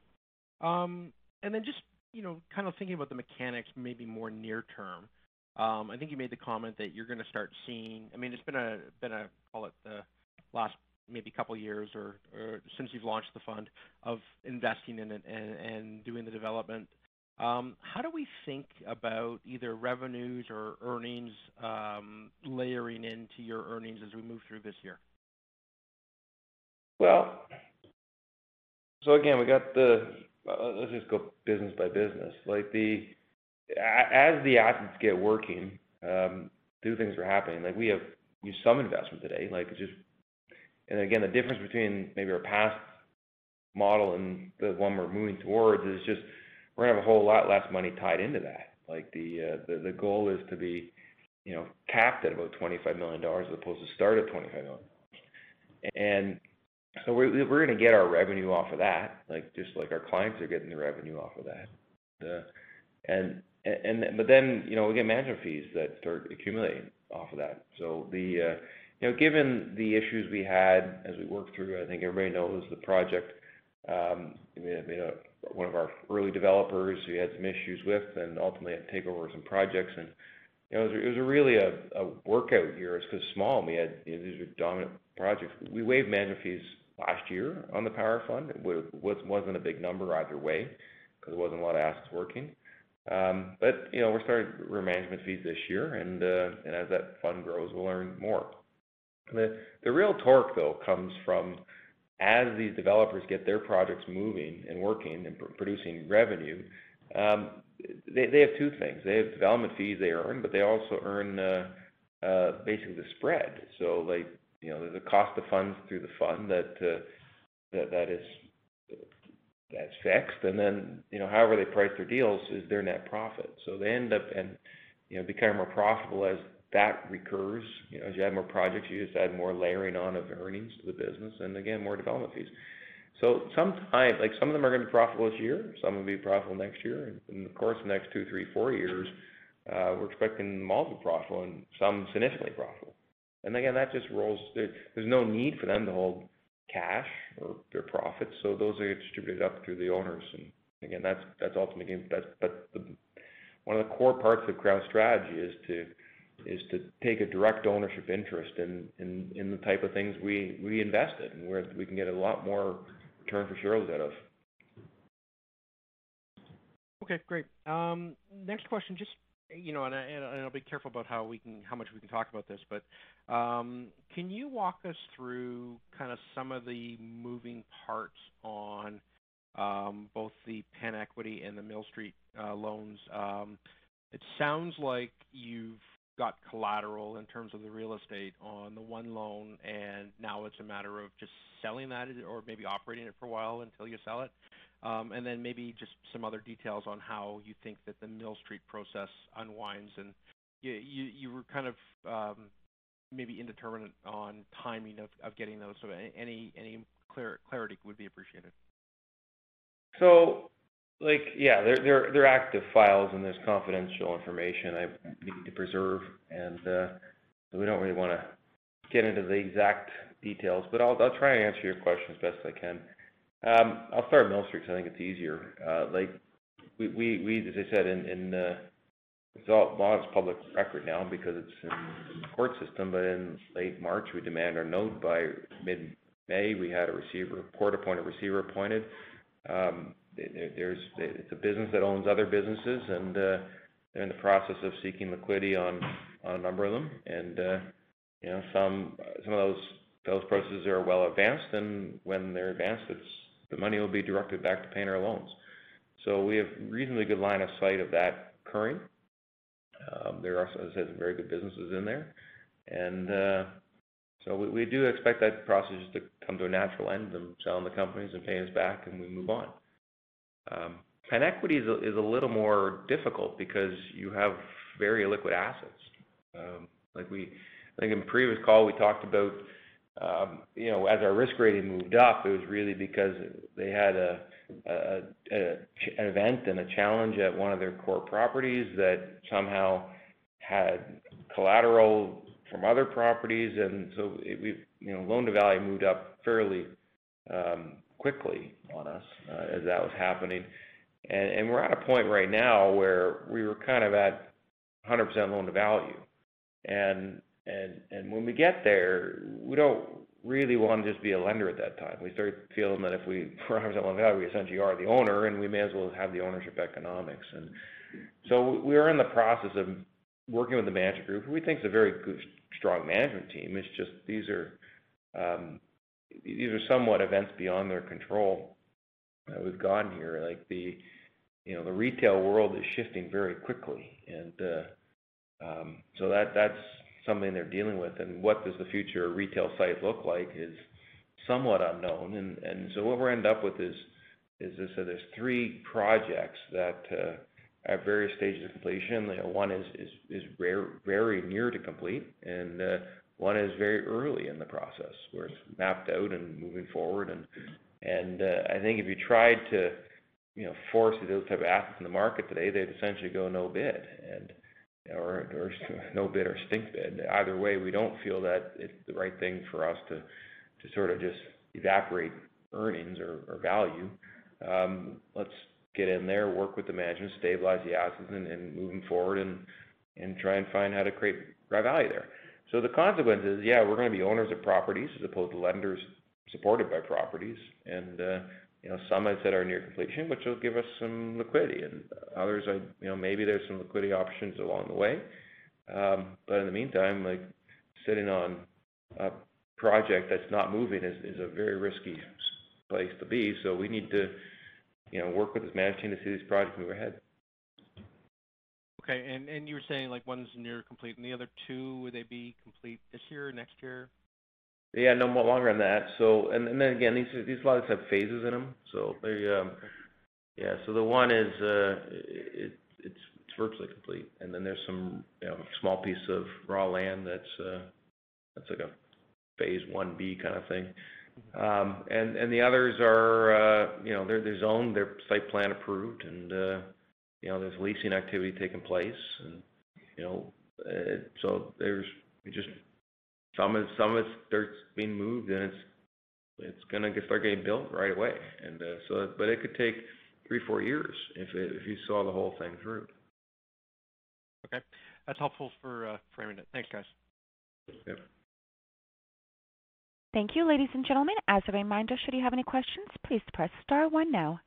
Um, and then just, you know, kind of thinking about the mechanics, maybe more near term. Um, I think you made the comment that you're gonna start seeing... I mean, it's been a, been a call it, the last maybe couple years or since you've launched the fund, of investing in it and doing the development. Um, how do we think about either revenues or earnings um, layering into your earnings as we move through this year? Well, so again, we got the, let's just go business by business. Like, the as the assets get working, um, two things are happening. Like, we have used some investment today, like, it's just... And again, the difference between maybe our past model and the one we're moving towards is just we're gonna have a whole lot less money tied into that. Like, the uh the the goal is to be, you know, capped at about 25 million dollars as opposed to start at 25 million. And so We're we're gonna get our revenue off of that, like, just like our clients are getting the revenue off of that. Uh, and and but then you know, we get management fees that start accumulating off of that. So the uh, you know, given the issues we had as we worked through, I think everybody knows the project, Um, uh, one of our early developers we had some issues with and ultimately had to take over some projects. And you know, it was really a workout year. It's 'cause small, we had, these were dominant projects. We waived management fees last year on the power fund. It wasn't a big number either way 'cause there wasn't a lot of assets working. Um, but you know, we're starting to management fees this year, uh, and as that fund grows, we'll earn more. The real torque, though, comes from as these developers get their projects moving and working and producing revenue, um, they have two things. They have development fees they earn, but they also earn uh, uh, basically the spread. So like, you know, there's a cost of funds through the fund uh, that that is that's fixed. And then, you know, however they price their deals is their net profit. So they end up and you know becoming more profitable as that recurs. You know, as you add more projects, you just add more layering on of earnings to the business and again, more development fees. So sometimes, like, some of them are gonna be profitable this year, some will be profitable next year. In the course of the next two, three, four years, uh, we're expecting them all to be profitable and some significantly profitable. And again, that just rolls. There's no need for them to hold cash or their profits, so those are distributed up through the owners. And again, that's ultimately. That's but one of the core parts of Crown's strategy is to take a direct ownership interest in in, in the type of things we we invest in, where we can get a lot more return for shareholders out of. Okay, great. Um, next question, just, you know, and I'll be careful about how we can, how much we can talk about this, but um, can you walk us through kind of some of the moving parts on um, both the PenEquity and the Mill Street uh, loans? It sounds like you've got collateral in terms of the real estate on the one loan, and now it's a matter of just selling that or maybe operating it for a while until you sell it. Um, and then maybe just some other details on how you think that the Mill Street process unwinds. And you you were kind of maybe indeterminate on timing of of getting those. So any any clarity would be appreciated. Like, yeah, they're they're, they're active files, and there's confidential information I need to preserve. And uh we don't really wanna get into the exact details, but I'll I'll try and answer your question as best I can. I'll start with because I think it's easier. Like, we, we as I said, in, in uh, it's all public record now because it's in the court system. But in late March, we demand our note. By mid-May, we had a receiver, court-appointed receiver appointed. It's a business that owns other businesses, and uh, they're in the process of seeking liquidity on a number of them. Uh, you know, some of those processes are well advanced, and when they're advanced, the money will be directed back to paying our loans. So we have reasonably good line of sight of that occurring. Um, there are, as I said, some very good businesses in there. And uh so we do expect that process to come to a natural end, them selling the companies and paying us back, and we move on. Um, PenEquity is a little more difficult because you have very liquid assets. Um, like, we, I think in previous call, we talked about, um, you know, as our risk rating moved up, it was really because they had an event and a challenge at one of their core properties that somehow had collateral from other properties. And so it, we, you know, loan-to-value moved up fairly quickly on us uh, as that was happening. We're at a point right now where we were kind of at 100% loan-to-value. And when we get there, we don't really wanna just be a lender at that time. We start feeling that if we're 100% loan-to-value, we essentially are the owner, and we may as well have the ownership economics. And so we are in the process of working with the management group, who we think is a very good, strong management team. It's just these are um, somewhat events beyond their control that we've gotten here. Like, the you know, the retail world is shifting very quickly. And uh, um, so that that's something they're dealing with. And what does the future retail site look like is somewhat unknown. And and so what we're end up with is I said, there's three projects that are at various stages of completion. You know, one is is, is very near to complete, and One is very early in the process, where it's mapped out and moving forward. And and uh, I think if you tried to, you know, force those type of assets in the market today, they'd essentially go no bid and or no bid or stink bid. Either way, we don't feel that it's the right thing for us to to sort of just evaporate earnings or value. Um, let's get in there, work with the management, stabilize the assets and move them forward and try and find how to create value there. So the consequence is, yeah, we're gonna be owners of properties as opposed to lenders supported by properties. And uh, you know, some I said are near completion, which will give us some liquidity. And others, I you know, maybe there's some liquidity options along the way. Um, but in the meantime, like, sitting on a project that's not moving is is a very risky place to be. So we need to, you know, work with this management team to see these projects move ahead. Okay. And you were saying, like, one's near complete, and the other two, would they be complete this year or next year? Yeah, no more longer than that. So, and then again, these these lots have phases in them. So they, um, yeah, so the one is, it's it's virtually complete. And then there's some, you know, small piece of raw land that's uh, that's like a phase one B kind of thing. Um, and, and the others are, you know, they're zoned, they're site plan approved, and, you know, there's leasing activity taking place. You know, so there's just some of it starts being moved, and it's gonna start getting built right away. And uh, so, but it could take three, four years if you saw the whole thing through. Okay. That's helpful for framing it. Thanks, guys. Yeah. Thank you. Ladies and gentlemen, as a reminder, should you have any questions, please press star one now.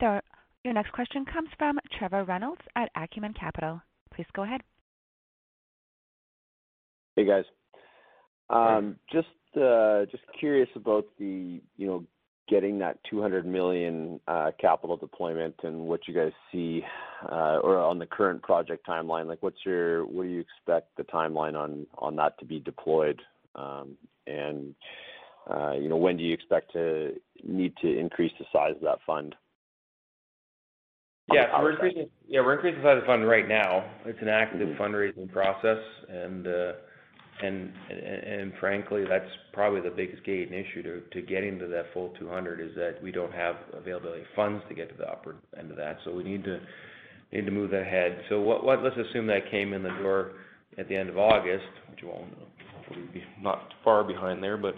Your next question comes from Trevor Reynolds at Acumen Capital. Please go ahead. Hey, guys. Um, uh, just curious about the, you know, getting that 200 million uh, capital deployment and what you guys see uh, or on the current project timeline. Like, what's your what do you expect the timeline on that to be deployed? Um, and you know, when do you expect to need to increase the size of that fund? We're increasing the size of the fund right now. It's an active mm-hmm. fundraising process. And uh and and frankly, that's probably the biggest gating issue to to getting to that full 200, is that we don't have availability of funds to get to the upper end of that. So we need to need to move that ahead. So what what let's assume that came in the door at the end of August, which won't hopefully be not far behind there. But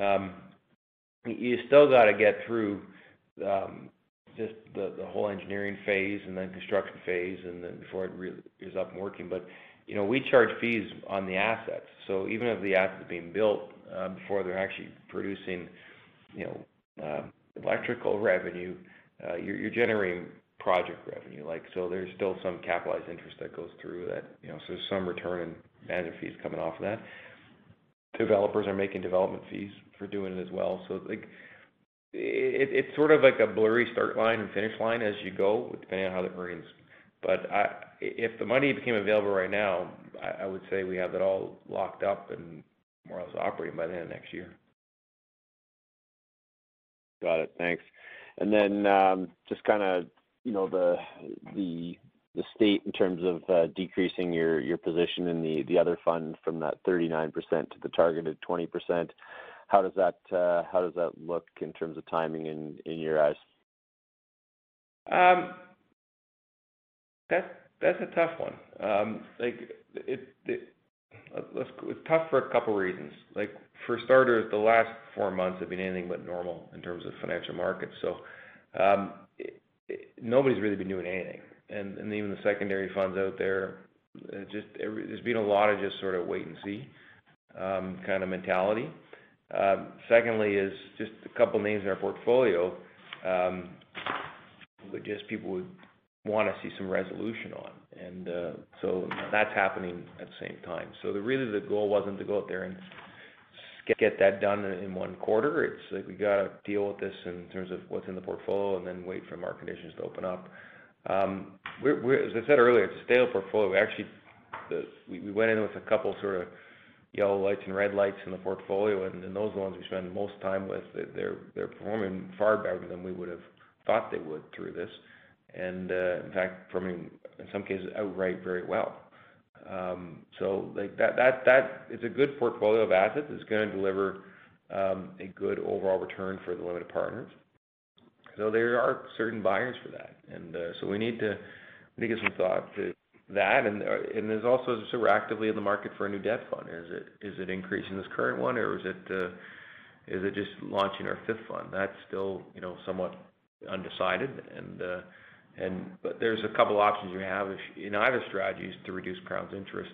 um, you still gotta get through um, just the the whole engineering phase and then construction phase and then before it really is up and working. But you know, we charge fees on the assets. So even if the asset's are being built uh, before they're actually producing, you know, uh, electrical revenue, uh, you're generating project revenue. Like, so, there's still some capitalized interest that goes through that, you know, so there's some return in management fees coming off of that. Developers are making development fees for doing it as well. So like, it's sort of like a blurry start line and finish line as you go, depending on how the earnings. But I, if the money became available right now, I would say we have it all locked up and more or less operating by the end of next year. Got it. Thanks. And then, um, just kinda, you know, the the, the state in terms of decreasing your your position in the, the other fund from that 39% to the targeted 20%. Uh, how does that look in terms of timing in your eyes? Um, that's a tough one. Um, like, it's tough for a couple reasons. Like, for starters, the last four months have been anything but normal in terms of financial markets. Um, nobody's really been doing anything. And and even the secondary funds out there, there's been a lot of just sort of wait and see kind of mentality. Um, secondly is just a couple names in our portfolio, um, but just people would wanna see some resolution on. And uh so that's happening at the same time. So, really the goal wasn't to go out there and get that done in one quarter. It's like we gotta deal with this in terms of what's in the portfolio and then wait for market conditions to open up. Um, as I said earlier, it's a stable portfolio. We actually went in with a couple sort of yellow lights and red lights in the portfolio, and those are the ones we spend most time with. They're performing far better than we would've thought they would through this. and uh, in fact, performing in some cases outright very well. Um, so like that, that, is a good portfolio of assets. It's going to deliver um, a good overall return for the limited partners. So there are certain buyers for that, and uh, so we need to we need to give some thought to that. And uh, and there's also so we're actively in the market for a new debt fund. Is it is it increasing this current one, or is it uh, is it just launching our fifth fund? That's still you know somewhat undecided, and uh, and but there's a couple options you have in either strategies to reduce Crown's interest.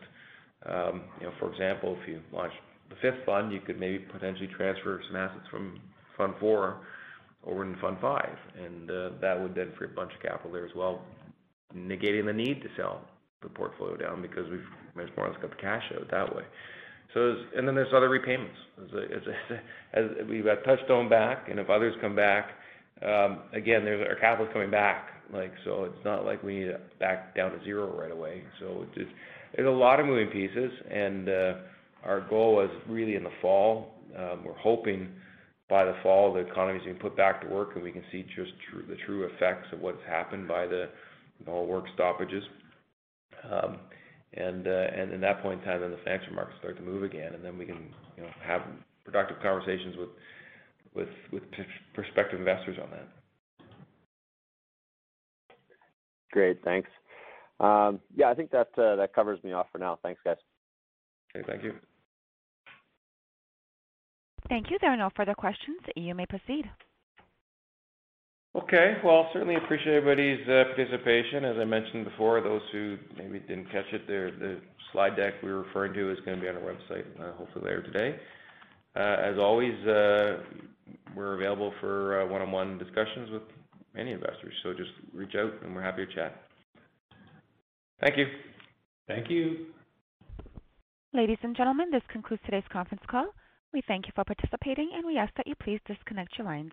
Um, you know, for example, if you launch the fifth fund, you could maybe potentially transfer some assets from Fund Four over in Fund Five, and uh, that would then free a bunch of capital there as well, negating the need to sell the portfolio down because we've more or less got the cash out that way. So, and then there's other repayments. As, we've got Touchstone back, and if others come back, um, again, there's our capital's coming back. Like so, it's not like we need to back down to zero right away. So there's a lot of moving pieces, and uh, our goal was really in the fall. Um, we're hoping by the fall the economy's being put back to work, and we can see just the true effects of what's happened by the whole work stoppages. Um, and uh, and at that point in time, then the financial markets start to move again, and then we can you know have productive conversations with with with prospective investors on that. Great, thanks. Um, yeah, I think that uh, that covers me off for now. Thanks, guys. Okay, thank you. Thank you. There are no further questions. You may proceed. Okay. Well, certainly appreciate everybody's uh, participation. As I mentioned before, those who maybe didn't catch it, the slide deck we were referring to is gonna be on our website, uh, hopefully later today. Uh, as always, we're available for one-on-one discussions with any investors, so just reach out and we're happy to chat. Thank you. Thank you. Ladies and gentlemen, this concludes today's conference call. We thank you for participating, and we ask that you please disconnect your lines.